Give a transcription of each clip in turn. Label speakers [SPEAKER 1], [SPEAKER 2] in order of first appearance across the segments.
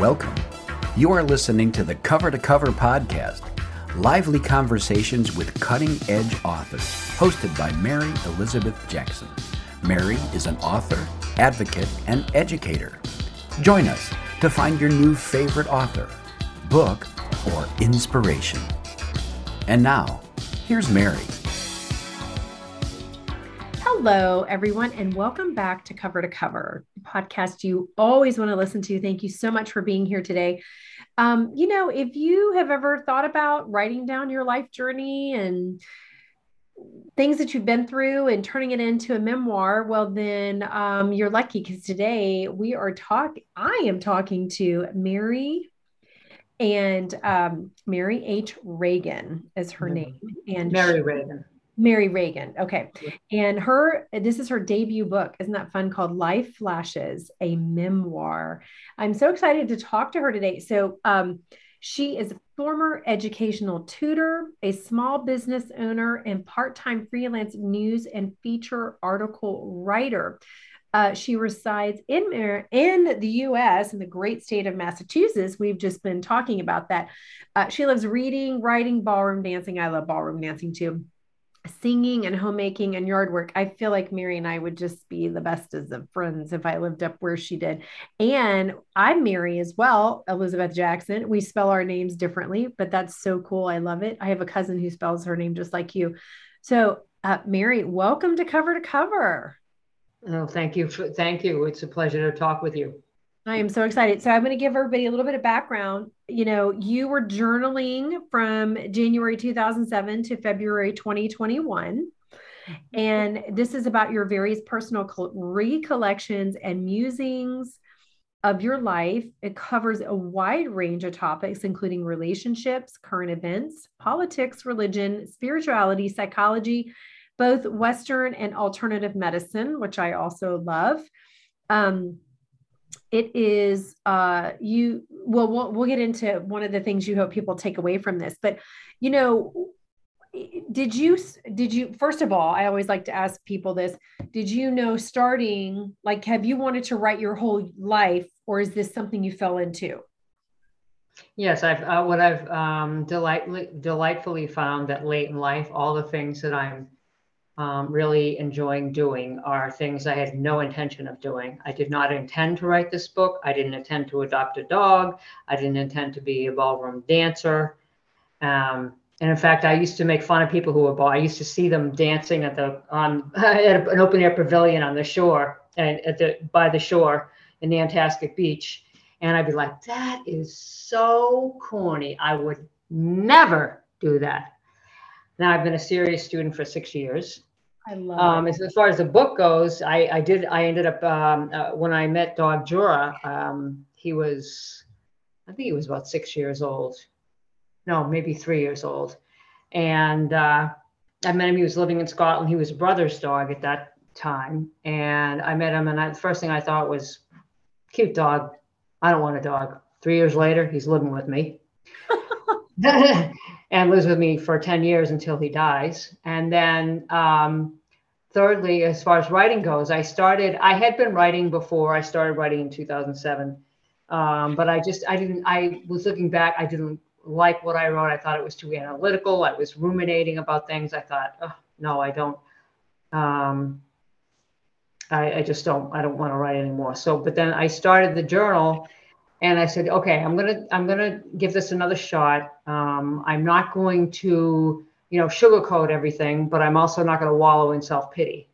[SPEAKER 1] Welcome. You are listening to the Cover to Cover podcast, lively conversations with cutting edge authors, hosted by Mary Elizabeth Jackson. Mary is an author, advocate, and educator. Join us to find your new favorite author, book, or inspiration. And now, here's Mary.
[SPEAKER 2] Hello, everyone, and welcome back to Cover to Cover, podcast you always want to listen to. Thank you so much for being here today. Um, you know, if you have ever thought about writing down your life journey and things that you've been through and turning it into a memoir, well, then um, you're lucky because today we are talking, I am talking to Mary and um, Merrie H. Reagan is her mm-hmm. name. And
[SPEAKER 3] Merrie Reagan.
[SPEAKER 2] Merrie Reagan. Okay. And her, this is her debut book. Isn't that fun? Called Life Flashes, a memoir. I'm so excited to talk to her today. So, um, she is a former educational tutor, a small business owner, and part time freelance news and feature article writer. Uh, she resides in, in the US, in the great state of Massachusetts. We've just been talking about that. Uh, she loves reading, writing, ballroom dancing. I love ballroom dancing too singing and homemaking and yard work. I feel like Mary and I would just be the best as of friends if I lived up where she did. And I'm Mary as well, Elizabeth Jackson. We spell our names differently, but that's so cool. I love it. I have a cousin who spells her name just like you. So, uh, Mary, welcome to Cover to Cover.
[SPEAKER 3] Oh, thank you. For, thank you. It's a pleasure to talk with you.
[SPEAKER 2] I am so excited. So I'm going to give everybody a little bit of background. You know, you were journaling from January 2007 to February 2021. And this is about your various personal recollections and musings of your life. It covers a wide range of topics, including relationships, current events, politics, religion, spirituality, psychology, both Western and alternative medicine, which I also love. Um, it is uh you well we'll we'll get into one of the things you hope people take away from this but you know did you did you first of all i always like to ask people this did you know starting like have you wanted to write your whole life or is this something you fell into?
[SPEAKER 3] Yes i've uh, what i've um delight, delightfully found that late in life all the things that i'm um, really enjoying doing are things I had no intention of doing. I did not intend to write this book. I didn't intend to adopt a dog. I didn't intend to be a ballroom dancer. Um, and in fact, I used to make fun of people who were ball. I used to see them dancing at the on at an open air pavilion on the shore and at the by the shore in the Nantasket Beach, and I'd be like, "That is so corny. I would never do that." Now I've been a serious student for six years,
[SPEAKER 2] I love
[SPEAKER 3] um, as, as, far as the book goes, I, I did. I ended up um, uh, when I met Dog Jura. Um, he was, I think he was about six years old. No, maybe three years old. And uh, I met him. He was living in Scotland. He was a brother's dog at that time. And I met him, and I, the first thing I thought was, "Cute dog. I don't want a dog." Three years later, he's living with me. and lives with me for 10 years until he dies. And then, um, thirdly, as far as writing goes, I started, I had been writing before I started writing in 2007. Um, but I just, I didn't, I was looking back, I didn't like what I wrote. I thought it was too analytical. I was ruminating about things. I thought, oh, no, I don't. Um, I, I just don't, I don't want to write anymore. So, but then I started the journal and I said, okay, I'm gonna I'm gonna give this another shot. Um, I'm not going to you know sugarcoat everything, but I'm also not to wallow in self pity.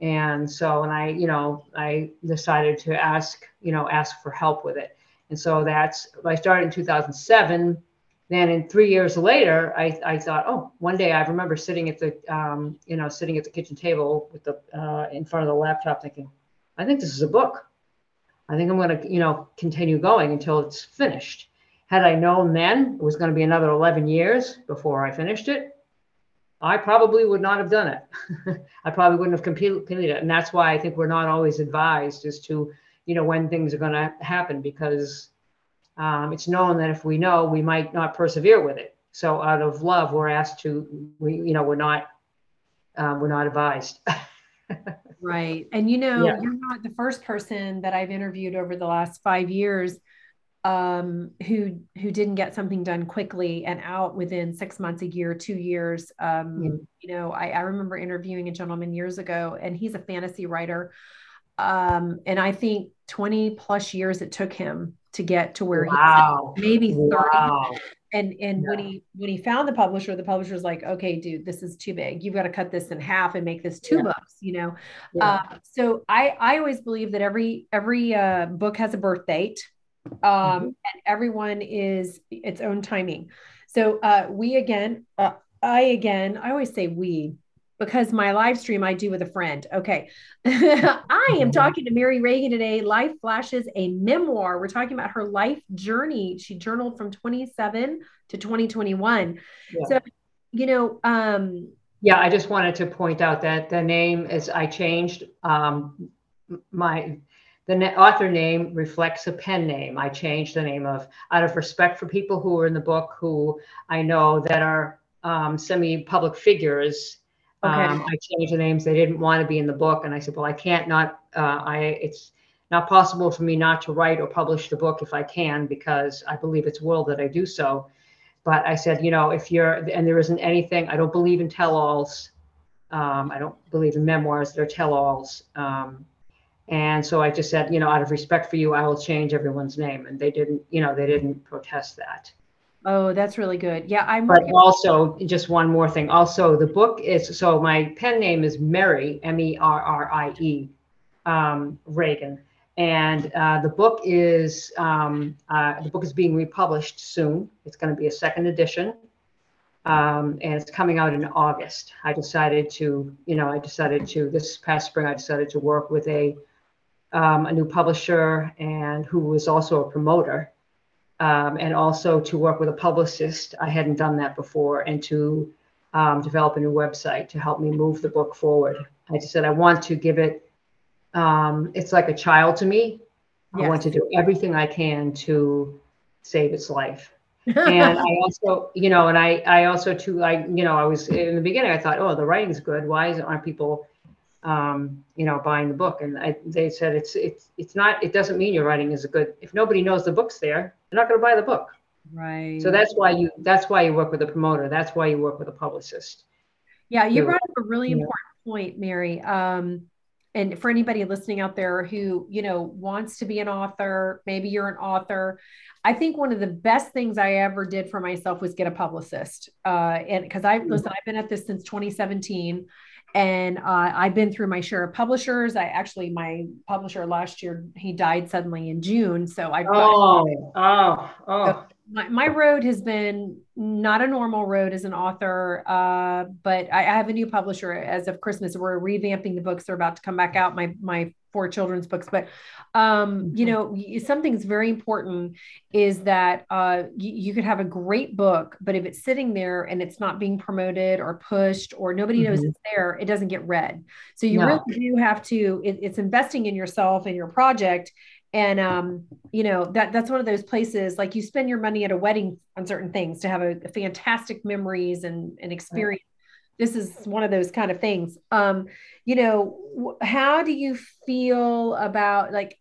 [SPEAKER 3] And so, and I you know I decided to ask you know ask for help with it. And so that's I started in 2007. Then in three years later, I, I thought, oh, one day I remember sitting at the um, you know sitting at the kitchen table with the uh, in front of the laptop, thinking, I think this is a book. I think I'm going to, you know, continue going until it's finished. Had I known then it was going to be another 11 years before I finished it, I probably would not have done it. I probably wouldn't have completed it. And that's why I think we're not always advised as to, you know, when things are going to happen because um, it's known that if we know, we might not persevere with it. So out of love, we're asked to, we, you know, we're not, um, we're not advised.
[SPEAKER 2] Right. And you know, yeah. you're not the first person that I've interviewed over the last five years um, who who didn't get something done quickly and out within six months, a year, two years. Um, mm. You know, I, I remember interviewing a gentleman years ago, and he's a fantasy writer. Um, and I think 20 plus years it took him to get to where
[SPEAKER 3] wow.
[SPEAKER 2] he maybe 30. Wow. And and yeah. when he when he found the publisher, the publisher was like, okay, dude, this is too big. You've got to cut this in half and make this two yeah. books, you know. Yeah. Uh, so I I always believe that every every uh, book has a birth date um, mm-hmm. and everyone is its own timing. So uh, we again, uh, I again, I always say we because my live stream I do with a friend. Okay. I am mm-hmm. talking to Merrie Reagan today. Life Flashes, a memoir. We're talking about her life journey. She journaled from 27 to 2021. Yeah. So, you know, um,
[SPEAKER 3] yeah, I just wanted to point out that the name is I changed um, my the author name reflects a pen name. I changed the name of out of respect for people who are in the book who I know that are um, semi-public figures. Okay. Um, I changed the names. They didn't want to be in the book, and I said, "Well, I can't not. Uh, I it's not possible for me not to write or publish the book if I can because I believe it's will that I do so." But I said, you know, if you're and there isn't anything. I don't believe in tell-alls. Um, I don't believe in memoirs. They're tell-alls. Um, and so I just said, you know, out of respect for you, I will change everyone's name. And they didn't, you know, they didn't protest that.
[SPEAKER 2] Oh, that's really good. Yeah, I'm.
[SPEAKER 3] But also, just one more thing. Also, the book is so my pen name is Mary M E R R I E, um, Reagan, and uh, the book is um, uh, the book is being republished soon. It's going to be a second edition, um, and it's coming out in August. I decided to, you know, I decided to this past spring. I decided to work with a um, a new publisher and who was also a promoter, um, and also to work with a publicist. I hadn't done that before, and to um, develop a new website to help me move the book forward. I just said I want to give it. Um, it's like a child to me. Yes. I want to do everything I can to save its life. and I also, you know, and I, I also too, I, you know, I was in the beginning. I thought, oh, the writing's good. Why is, aren't people um, you know, buying the book. And I, they said it's it's it's not. It doesn't mean your writing is a good. If nobody knows the book's there, they're not going to buy the book.
[SPEAKER 2] Right.
[SPEAKER 3] So that's why you that's why you work with a promoter. That's why you work with a publicist.
[SPEAKER 2] Yeah, you brought up a really important point, Mary. Um, and for anybody listening out there who you know wants to be an author, maybe you're an author. I think one of the best things I ever did for myself was get a publicist. Uh, and because I mm-hmm. listen, I've been at this since 2017 and uh, I've been through my share of publishers. I actually, my publisher last year, he died suddenly in June. So I,
[SPEAKER 3] oh, oh, oh. So
[SPEAKER 2] my, my road has been not a normal road as an author, uh, but I, I, have a new publisher as of Christmas. We're revamping the books. They're about to come back out. My my four children's books, but um, you mm-hmm. know, something's very important is that uh, you, you, could have a great book, but if it's sitting there and it's not being promoted or pushed or nobody mm-hmm. knows it's there, it doesn't get read. So you no. really do have to. It, it's investing in yourself and your project and um, you know that that's one of those places like you spend your money at a wedding on certain things to have a, a fantastic memories and, and experience. This is one of those kind of things. Um, you know how do you feel about like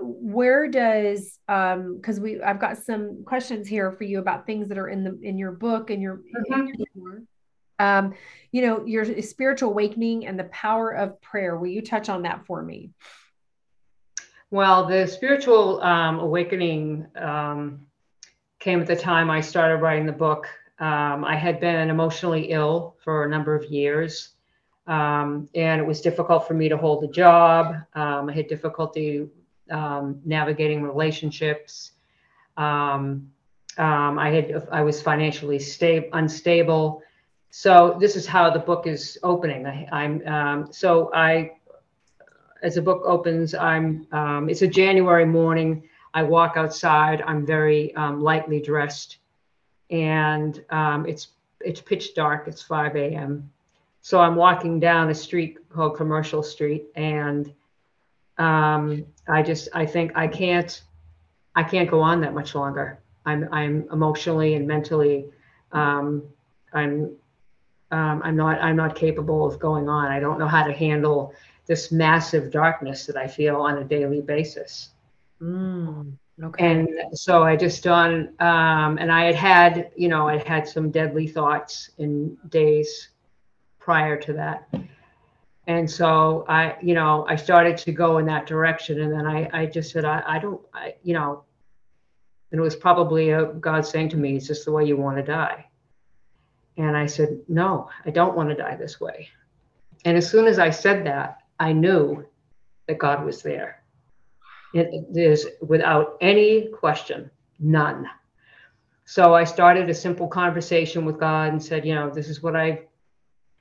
[SPEAKER 2] where does um because we i've got some questions here for you about things that are in the in your book and your, mm-hmm. your um you know your spiritual awakening and the power of prayer. Will you touch on that for me
[SPEAKER 3] well, the spiritual um, awakening um, came at the time I started writing the book. Um, I had been emotionally ill for a number of years, um, and it was difficult for me to hold a job. Um, I had difficulty um, navigating relationships. I had I was financially stable, unstable. So this is how the book is opening. I, am so I as the book opens, I'm um, it's a January morning. I walk outside. I'm very um, lightly dressed, and um, it's it's pitch dark. It's 5 a.m. So I'm walking down a street called Commercial Street, and um, I just I think I can't I can't go on that much longer. I'm I'm emotionally and mentally um, I'm um, I'm not I'm not capable of going on. I don't know how to handle this massive darkness that I feel on a daily basis.
[SPEAKER 2] Mm, Okay.
[SPEAKER 3] And so I just done, um, and I had had, you know, I had some deadly thoughts in days prior to that. And so I, you know, I started to go in that direction. And then I, I just said, I, I don't, I, you know, and it was probably a God saying to me, "Is this the way you want to die?" And I said, "No, I don't want to die this way." And as soon as I said that, I knew that God was there. It is without any question, none. So I started a simple conversation with God and said, you know, this is what I,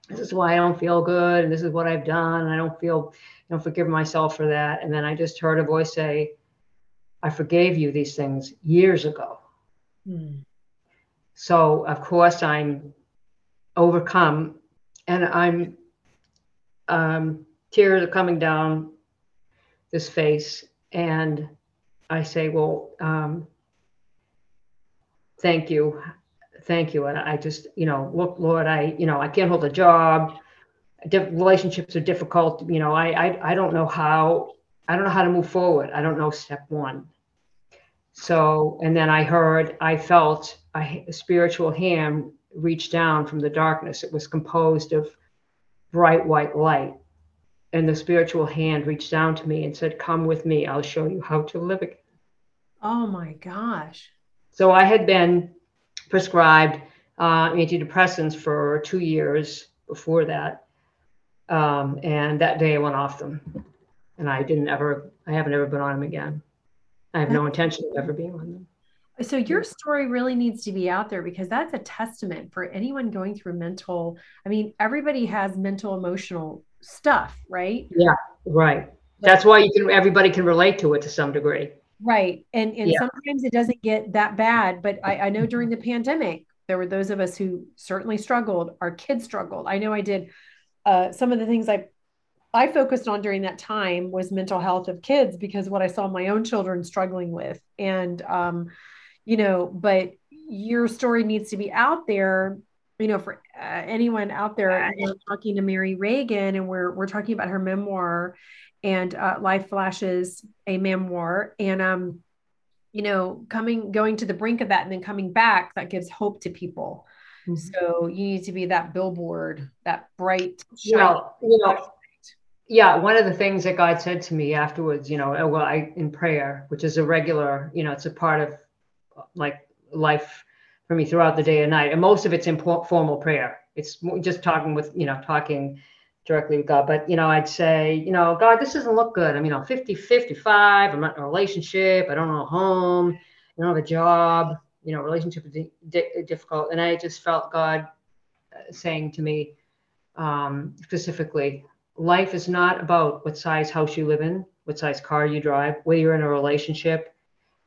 [SPEAKER 3] this is why I don't feel good, and this is what I've done. And I don't feel, I don't forgive myself for that. And then I just heard a voice say, I forgave you these things years ago.
[SPEAKER 2] Hmm.
[SPEAKER 3] So of course I'm overcome, and I'm um, tears are coming down this face, and I say, well, um, thank you, thank you. And I just, you know, look, Lord, I, you know, I can't hold a job. Relationships are difficult. You know, I, I, I don't know how, I don't know how to move forward. I don't know step one. So, and then I heard, I felt a, a spiritual hand reach down from the darkness. It was composed of bright white light. And the spiritual hand reached down to me and said, Come with me, I'll show you how to live again.
[SPEAKER 2] Oh my gosh.
[SPEAKER 3] So I had been prescribed uh, antidepressants for two years before that. Um, and that day I went off them. And I didn't ever, I haven't ever been on them again. I have no intention of ever being on them.
[SPEAKER 2] So your story really needs to be out there because that's a testament for anyone going through mental. I mean, everybody has mental emotional stuff, right?
[SPEAKER 3] Yeah, right. That's why you can everybody can relate to it to some degree.
[SPEAKER 2] Right. And and
[SPEAKER 3] Yeah.
[SPEAKER 2] sometimes it doesn't get that bad. But I, I know during the pandemic, there were those of us who certainly struggled. Our kids struggled. I know I did uh, some of the things I I focused on during that time was mental health of kids because what I saw my own children struggling with. And um, you know, but your story needs to be out there you know, for uh, anyone out there, we're talking to Merrie Reagan, and we're we're talking about her memoir, and uh, Life Flashes, a memoir, and um, you know, coming going to the brink of that, and then coming back, that gives hope to people.
[SPEAKER 3] Mhm.
[SPEAKER 2] So you need to be that billboard, that bright.
[SPEAKER 3] Well, you know, yeah, one of the things that God said to me afterwards, you know, uh, well, I in prayer, which is a regular, you know, it's a part of uh, like life for me throughout the day and night, and most of it's in formal prayer. It's just talking with, you know, talking directly with God. But you know, I'd say, you know, God, this doesn't look good. I mean, I'm 50, 55. I'm not in a relationship. I don't own a home. I don't have a job. You know, relationship is di- difficult, and I just felt God uh, saying to me um, specifically life is not about what size house you live in, what size car you drive, whether you're in a relationship,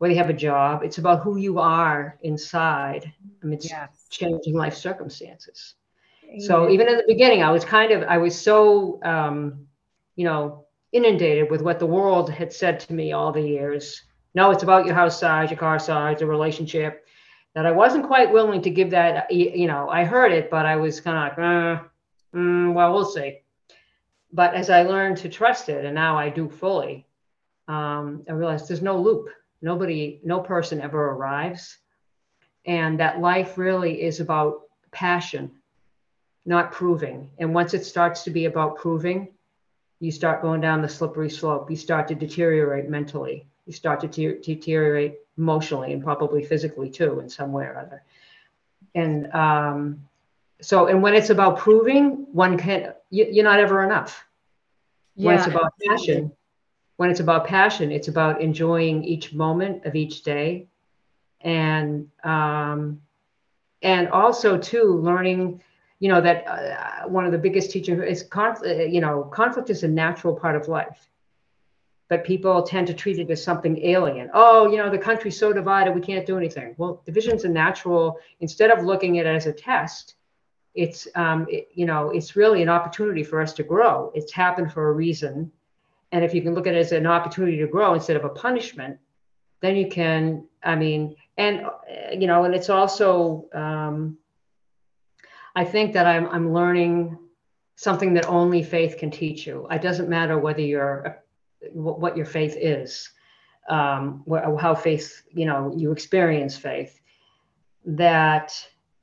[SPEAKER 3] whether you have a job. It's about who you are inside amidst
[SPEAKER 2] Yes.
[SPEAKER 3] changing life circumstances. So even in the beginning, I was kind of, I was so, um, you know, inundated with what the world had said to me all the years. No, it's about your house size, your car size, the relationship. That I wasn't quite willing to give that. You know, I heard it, but I was kind of like, uh, mm, well, we'll see. But as I learned to trust it, and now I do fully, um, I realized there's no loop. Nobody, no person ever arrives, and that life really is about passion not proving. And once it starts to be about proving, you start going down the slippery slope. You start to deteriorate mentally. You start to te- deteriorate emotionally and probably physically too, in some way or other. And um, so, and when it's about proving, one can, you, you're not ever enough. Yeah. When it's about passion, when it's about passion, it's about enjoying each moment of each day, and um, and also too learning you know that uh, one of the biggest teachings is conflict you know conflict is a natural part of life. But people tend to treat it as something alien. Oh you know the country's so divided we can't do anything. Well division's a natural instead of looking at it as a test it's um, it- you know it's really an opportunity for us to grow. It's happened for a reason and if you can look at it as an opportunity to grow instead of a punishment then you can i mean and uh, you know and it's also um, I think that I'm, I'm learning something that only faith can teach you. It doesn't matter whether you're what what your faith is. um, how faith, you know, you experience faith, that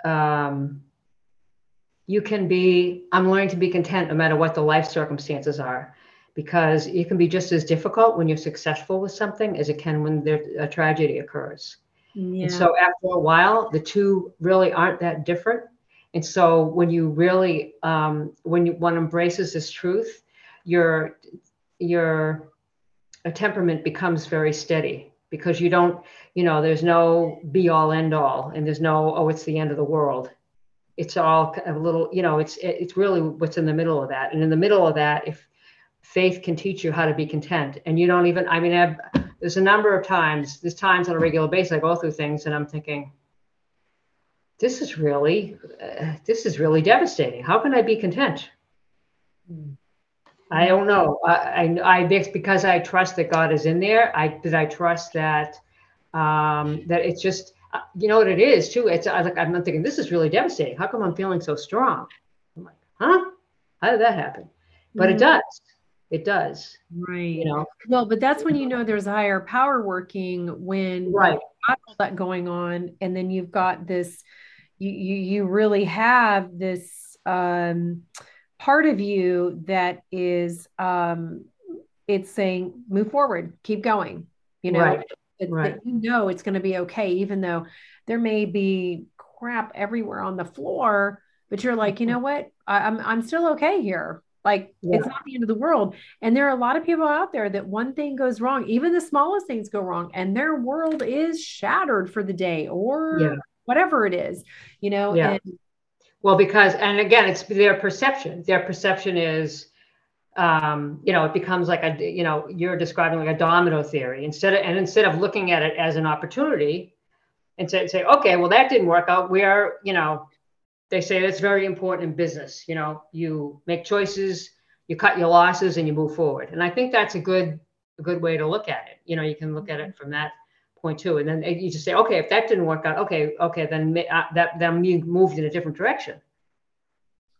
[SPEAKER 3] um, you can be, I'm learning to be content no matter what the life circumstances are, because it can be just as difficult when you're successful with something as it can when there, a tragedy occurs. Yeah. And so after a while, the two really aren't that different. And so when you really, um, when you, one embraces this truth, your, your a temperament becomes very steady because you don't, you know, there's no be all end all and there's no, oh, it's the end of the world. It's all a little, you know, it's, it's really what's in the middle of that. And in the middle of that, if faith can teach you how to be content and you don't even, I mean, I've, there's a number of times, there's times on a regular basis, I go through things and I'm thinking, this is really, uh, this is really devastating. How can I be content? Mm. I don't know. I, I, I because I trust that God is in there. I that I trust that um, that it's just uh, you know what it is too. It's I like I'm not thinking this is really devastating. How come I'm feeling so strong? I'm like, huh? How did that happen? But mm-hmm. it does. It does.
[SPEAKER 2] Right. You know. Well, but that's when you know there's a higher power working when right. got all that going on, and then you've got this. You you you really have this. um part of you that is um it's saying move forward keep going you know right. That, right. that you know it's going to be okay even though there may be crap everywhere on the floor but you're like you know what I, I'm, I'm still okay here like yeah. it's not the end of the world and there are a lot of people out there that one thing goes wrong even the smallest things go wrong and their world is shattered for the day or yeah. whatever it is you know yeah. and
[SPEAKER 3] well, because, and again, it's their perception. Their perception is, um, you know, it becomes like a, you know, you're describing like a domino theory instead of, and instead of looking at it as an opportunity and say, say, okay, well, that didn't work out. We are, you know, they say that's very important in business. You know, you make choices, you cut your losses and you move forward. And I think that's a good, a good way to look at it. You know, you can look at it from that point too, and then you just say, okay, if that didn't work out, okay, okay, then uh, that then you moved in a different direction.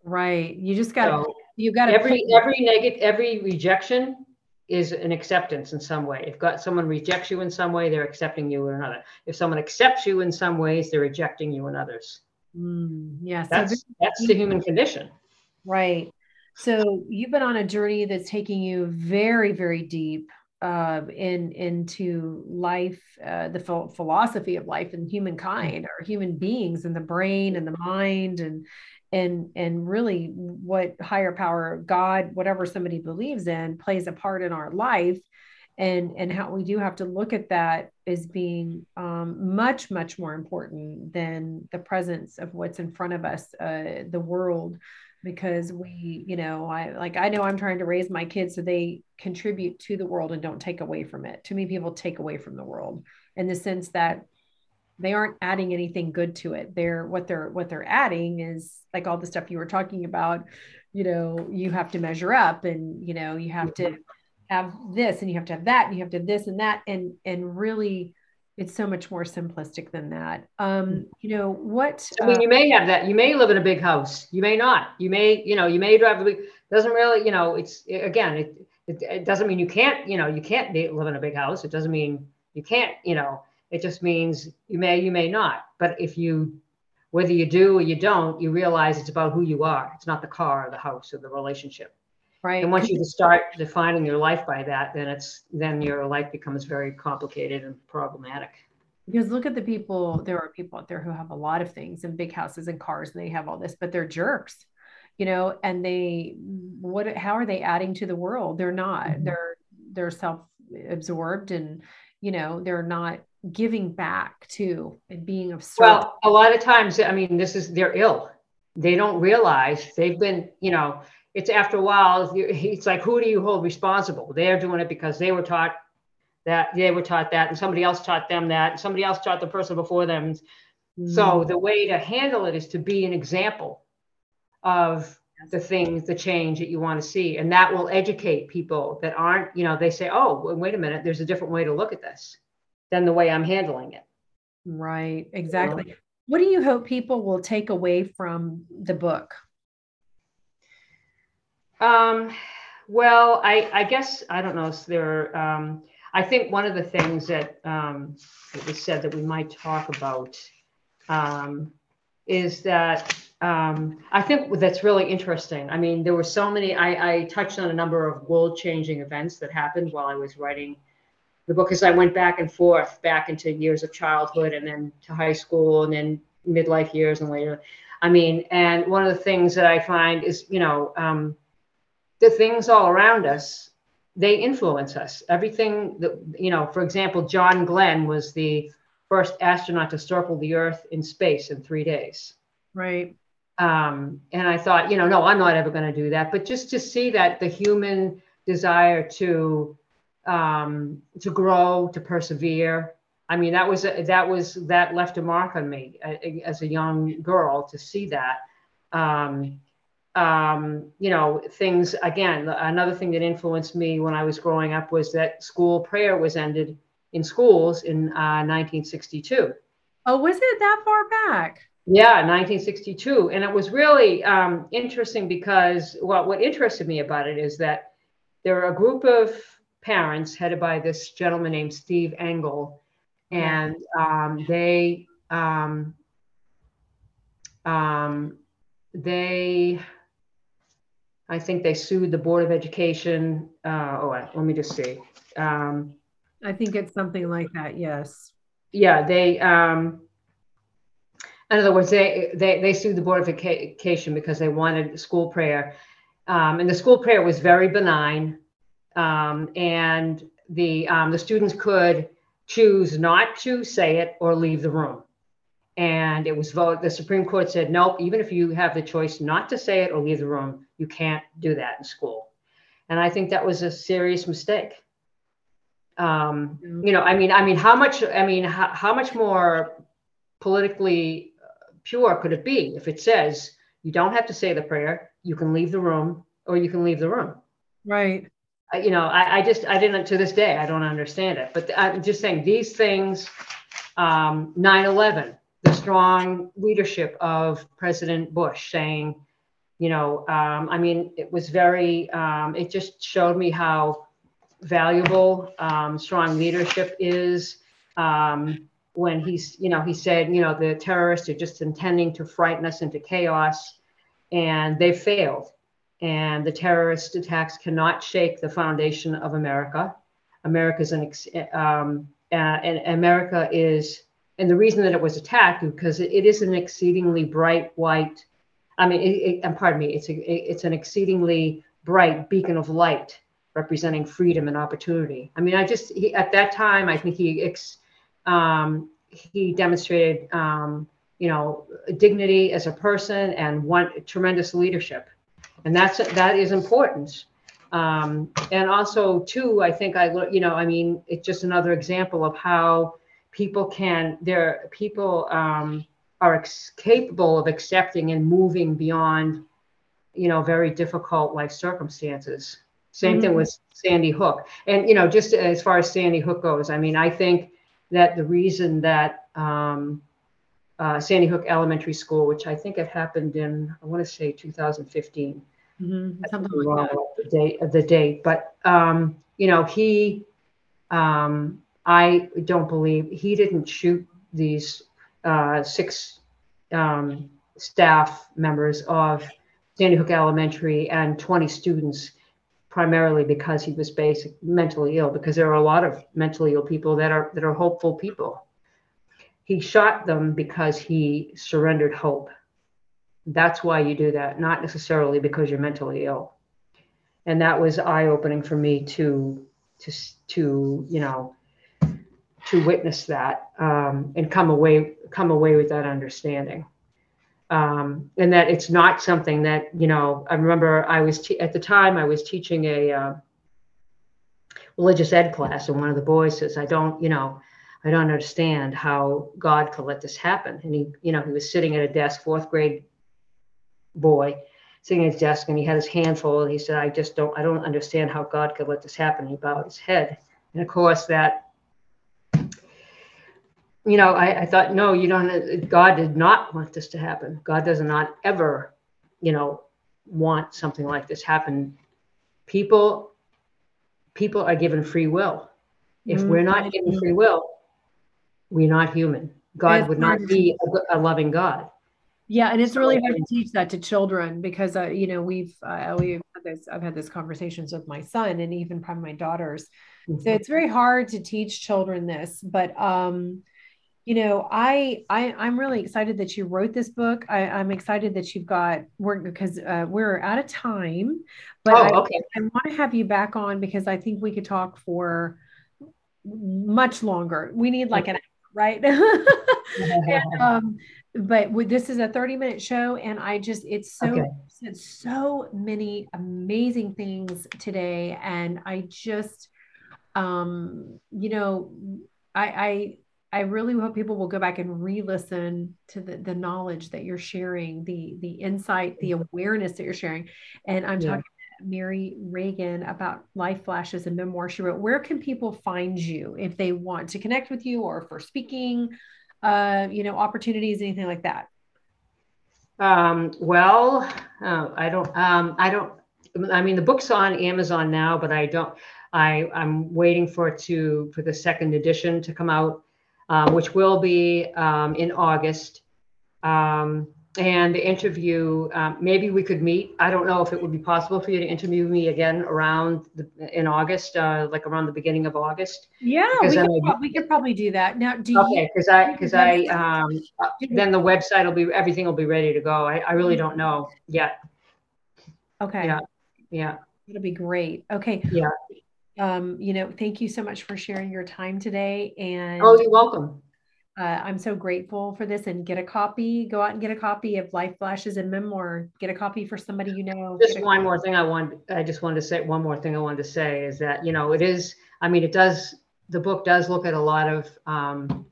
[SPEAKER 2] Right. You just got so you got
[SPEAKER 3] every every negative every rejection is an acceptance in some way. If got someone rejects you in some way, they're accepting you in another. If someone accepts you in some ways, they're rejecting you in others.
[SPEAKER 2] Mm, yes,
[SPEAKER 3] that's that's the human condition.
[SPEAKER 2] Right. So you've been on a journey that's taking you very, very deep uh, in into life, uh, the ph- philosophy of life and humankind, or human beings, and the brain and the mind, and and and really what higher power, God, whatever somebody believes in, plays a part in our life, and and how we do have to look at that as being um, much much more important than the presence of what's in front of us, uh, the world. Because we you know i like i know i'm trying to raise my kids so they contribute to the world and don't take away from it. Too many people take away from the world in the sense that they aren't adding anything good to it. They're what they're what they're adding is like all the stuff you were talking about you know you have to measure up and you know you have to have this and you have to have that and you have to this and that and and really it's so much more simplistic than that. Um, mm. you know what?
[SPEAKER 3] I mean, uh, you may have that. You may live in a big house. You may not. You may, you know, you may drive a big. Doesn't really, you know. It's again, it, it, it doesn't mean you can't, you know, you can't live in a big house. It doesn't mean you can't, you know. It just means you may, you may not. But if you, whether you do or you don't, you realize it's about who you are. It's not the car or the house or the relationship.
[SPEAKER 2] Right.
[SPEAKER 3] And once you start defining your life by that, then it's then your life becomes very complicated and problematic.
[SPEAKER 2] Because look at the people, there are people out there who have a lot of things and big houses and cars and they have all this, but they're jerks, you know, and they what how are they adding to the world? They're not. Mm-hmm. They're they're self-absorbed and you know, they're not giving back to and being of service.
[SPEAKER 3] Well, a lot of times, I mean, this is they're ill. They don't realize they've been, you know, it's after a while, it's like, who do you hold responsible? They're doing it because they were taught that, they were taught that, and somebody else taught them that, and somebody else taught the person before them. Mm. So the way to handle it is to be an example of the things, the change that you want to see. And that will educate people that aren't, you know, they say, oh, wait a minute, there's a different way to look at this than the way I'm handling it.
[SPEAKER 2] Right, exactly. What do you hope people will take away from the book?
[SPEAKER 3] Um, well, I, I guess I don't know. If there, um, I think one of the things that um, it was said that we might talk about um, is that um, I think that's really interesting. I mean, there were so many, I, I touched on a number of world changing events that happened while I was writing the book as I went back and forth back into years of childhood and then to high school and then midlife years and later. I mean, and one of the things that I find is, you know, um, the things all around us, they influence us. Everything that, you know, for example, John Glenn was the first astronaut to circle the Earth in space in three days.
[SPEAKER 2] Right.
[SPEAKER 3] Um, and I thought, you know, no, I'm not ever going to do that. But just to see that the human desire to um, to grow, to persevere. I mean, that was that was that left a mark on me uh, as a young girl to see that. Um, um, you know, things again. Another thing that influenced me when I was growing up was that school prayer was ended in schools in uh, 1962.
[SPEAKER 2] Oh, was it that far back?
[SPEAKER 3] Yeah, 1962. And it was really um, interesting because well, what interested me about it is that there were a group of parents headed by this gentleman named Steve Engel. And um, they, um, um, they, I think they sued the Board of Education. Uh, oh, let me just see. Um,
[SPEAKER 2] I think it's something like that. Yes.
[SPEAKER 3] Yeah, they, um, in other words, they, they, they sued the Board of Education because they wanted school prayer. Um, and the school prayer was very benign. Um, and the, um, the students could choose not to say it or leave the room. And it was voted, the Supreme Court said, nope, even if you have the choice not to say it or leave the room, you can't do that in school. And I think that was a serious mistake. Um, you know, I mean, I mean, how much, I mean, how, how much more politically pure could it be if it says you don't have to say the prayer, you can leave the room or you can leave the room?
[SPEAKER 2] Right.
[SPEAKER 3] you know, I, I, just, I didn't, to this day, I don't understand it. But I'm just saying these things, um, 9 11, the strong leadership of President Bush saying, you know, um, I mean, it was very, um, it just showed me how valuable um, strong leadership is. Um, when he's, you know, he said, you know, the terrorists are just intending to frighten us into chaos, and they failed. And the terrorist attacks cannot shake the foundation of America. America's an, uh, and America is, and the reason that it was attacked because it, it is an exceedingly bright white. I mean, it, it, and pardon me, it's a, it's an exceedingly bright beacon of light representing freedom and opportunity. I mean, I just he, at that time, I think he ex, um, he demonstrated, um, you know, dignity as a person and one tremendous leadership, and that's that is important. Um, and also, too, I think I, you know, I mean, it's just another example of how people can, there, people um, are ex- capable of accepting and moving beyond, you know, very difficult life circumstances. Same mm-hmm. thing with Sandy Hook. And, you know, just as far as Sandy Hook goes, I mean, I think that the reason that um, uh, Sandy Hook Elementary School, which I think it happened in, I want to say 2015. Mm-hmm. Something like that. The date of the date, but um, you know, he, um, I don't believe he didn't shoot these uh, six um, staff members of Sandy Hook Elementary and 20 students primarily because he was basic mentally ill because there are a lot of mentally ill people that are that are hopeful people. He shot them because he surrendered hope. That's why you do that not necessarily because you're mentally ill. And that was eye-opening for me to to to you know to witness that um, and come away come away with that understanding. Um, and that it's not something that you know i remember i was te- at the time i was teaching a uh, religious ed class and one of the boys says i don't you know i don't understand how god could let this happen. And he you know he was sitting at a desk fourth grade boy sitting at his desk and he had his hand full and he said i just don't i don't understand how god could let this happen. And he bowed his head. And of course that you know, I, I thought, no, you don't, God did not want this to happen. God does not ever, you know, want something like this happen. People, people are given free will. If we're not given free will, we're not human. God would not be a, a loving God.
[SPEAKER 2] Yeah, and it's really hard to teach that to children because uh, you know we've uh, we've had this I've had this conversations with my son and even probably my daughters. So it's very hard to teach children this, but um, you know, I I I'm really excited that you wrote this book. I, I'm excited that you've got work because uh, we're out of time, but I,
[SPEAKER 3] oh, okay.
[SPEAKER 2] I want to have you back on because I think we could talk for much longer. We need like an hour, right? And, um, but with, this is a 30 minute show and I just, it's so,
[SPEAKER 3] Okay.
[SPEAKER 2] said so many amazing things today. And I just, um, you know, I, I, I really hope people will go back and re-listen to the, the knowledge that you're sharing, the the insight, the awareness that you're sharing. And I'm
[SPEAKER 3] Yeah.
[SPEAKER 2] talking to Merrie Reagan about life flashes and memoir she wrote. Where can people find you if they want to connect with you or for speaking, uh, you know, opportunities, anything like that?
[SPEAKER 3] Um, well, uh, I don't, um, I don't, I mean, the book's on Amazon now, but I don't, I, I'm waiting for it to, for the second edition to come out, um, which will be, um, in August. Um, and the interview, um, maybe we could meet. I don't know if it would be possible for you to interview me again around the, in August, uh, like around the beginning of August.
[SPEAKER 2] Yeah, we could,
[SPEAKER 3] I-
[SPEAKER 2] we could probably do that. Now, do you?
[SPEAKER 3] Okay, because I, because I, um, uh, then the website will be, everything will be ready to go. I, I really don't know yet.
[SPEAKER 2] Okay.
[SPEAKER 3] Yeah. Yeah.
[SPEAKER 2] That'll be great. Okay.
[SPEAKER 3] Yeah.
[SPEAKER 2] Um, you know, thank you so much for sharing your time today. And
[SPEAKER 3] Oh, you're welcome.
[SPEAKER 2] uh, I'm so grateful for this. And get a copy, go out and get a copy of Life Flashes and Memoir. Get a copy for somebody you know.
[SPEAKER 3] Just one more thing I want, I just wanted to say, one more thing I wanted to say is that, you know, it is, I mean, it does, the book does look at a lot of, um,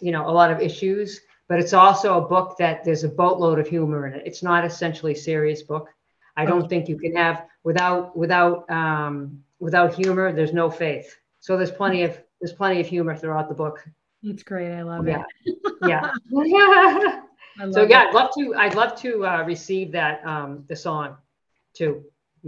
[SPEAKER 3] you know, a lot of issues, but it's also a book that there's a boatload of humor in it. It's not essentially serious book. I don't think you can have without without um, without humor. There's no faith. So there's plenty of there's plenty of humor throughout the book.
[SPEAKER 2] It's great. I love
[SPEAKER 3] Yeah.
[SPEAKER 2] it.
[SPEAKER 3] Yeah.
[SPEAKER 2] yeah.
[SPEAKER 3] so yeah,
[SPEAKER 2] it.
[SPEAKER 3] I'd love to. I'd love to uh, receive that um, the song too.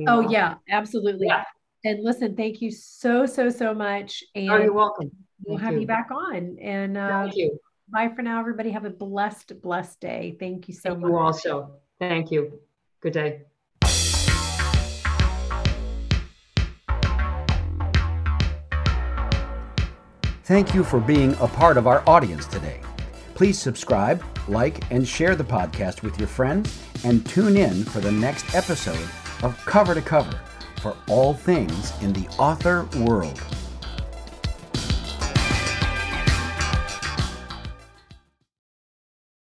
[SPEAKER 2] Oh, yeah, absolutely.
[SPEAKER 3] Yeah.
[SPEAKER 2] And listen, thank you so, so, so much.
[SPEAKER 3] Oh, you're
[SPEAKER 2] And
[SPEAKER 3] welcome.
[SPEAKER 2] we'll
[SPEAKER 3] Thank
[SPEAKER 2] have you
[SPEAKER 3] you.
[SPEAKER 2] back on. And uh,
[SPEAKER 3] Thank you.
[SPEAKER 2] bye for now, everybody. Have a blessed, blessed day. Thank you so
[SPEAKER 3] Thank
[SPEAKER 2] much.
[SPEAKER 3] you also. Thank you. Good day.
[SPEAKER 1] Thank you for being a part of our audience today. Please subscribe, like, and share the podcast with your friends, and tune in for the next episode of Cover to Cover for all things in the author world.